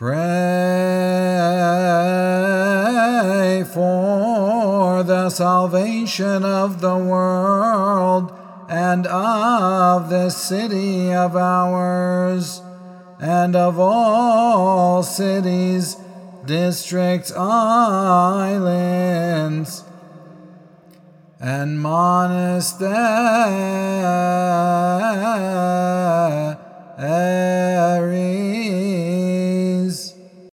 Pray for the salvation of the world and of this city of ours, and of all cities, districts, islands, and monasteries.